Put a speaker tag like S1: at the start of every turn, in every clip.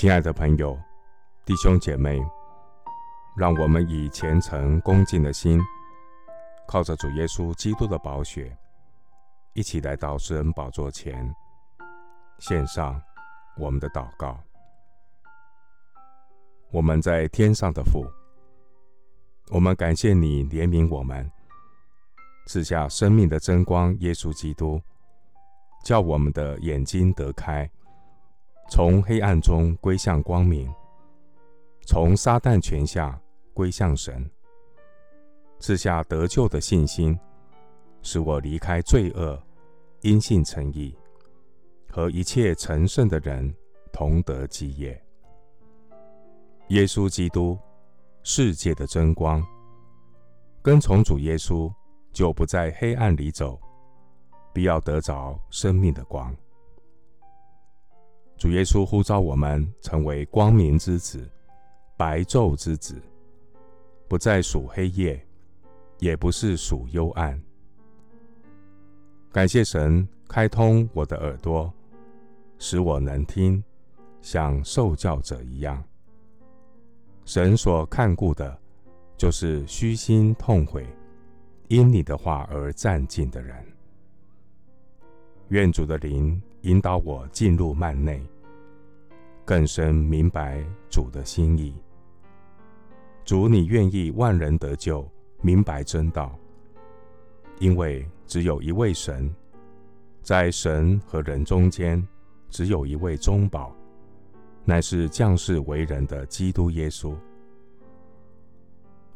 S1: 亲爱的朋友、弟兄姐妹，让我们以虔诚恭敬的心，靠着主耶稣基督的宝血，一起来到施恩宝座前，献上我们的祷告。我们在天上的父，我们感谢你怜悯我们，赐下生命的真光耶稣基督，叫我们的眼睛得开。从黑暗中归向光明，从撒旦权下归向神，赐下得救的信心，使我离开罪恶，因信称义，和一切成圣的人同得基业。耶稣基督，世界的真光，跟从主耶稣，就不在黑暗里走，必要得着生命的光。主耶稣呼召我们成为光明之子、白昼之子，不再属黑夜，也不是属幽暗。感谢神开通我的耳朵，使我能听，像受教者一样。神所看顾的，就是虚心痛悔，因你的话而战兢的人。愿主的灵引导我进入幔内，更深明白主的心意。主，你愿意万人得救，明白真道，因为只有一位神，在神和人中间，只有一位中保，乃是降世为人的基督耶稣。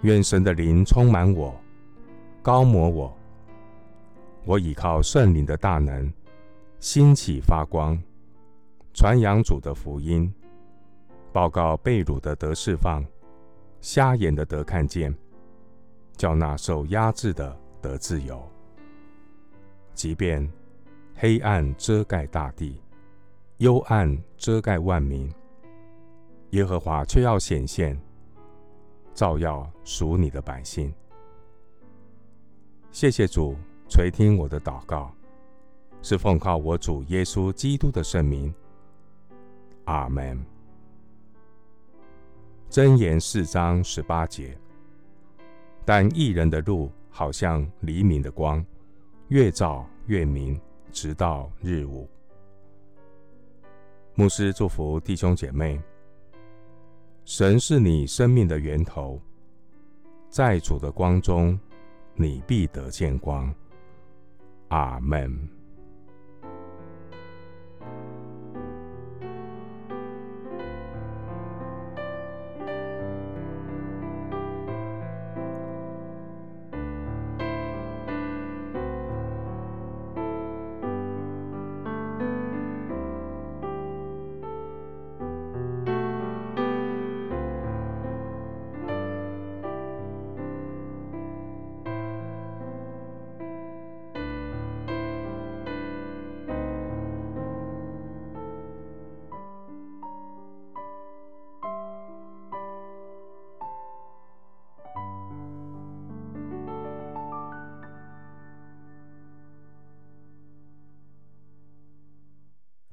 S1: 愿神的灵充满我，高摩我，我倚靠圣灵的大能。兴起发光，传扬主的福音，报告被掳的得释放，瞎眼的得看见，叫那受压制的得自由。即便黑暗遮盖大地，幽暗遮盖万民，耶和华却要显现，照耀属你的百姓。谢谢主垂听我的祷告。是奉靠我主耶稣基督的圣名，阿门。箴言四章十八节。但义人的路好像黎明的光，越照越明，直到日午。牧师祝福弟兄姐妹。神是你生命的源头，在主的光中，你必得见光。阿门。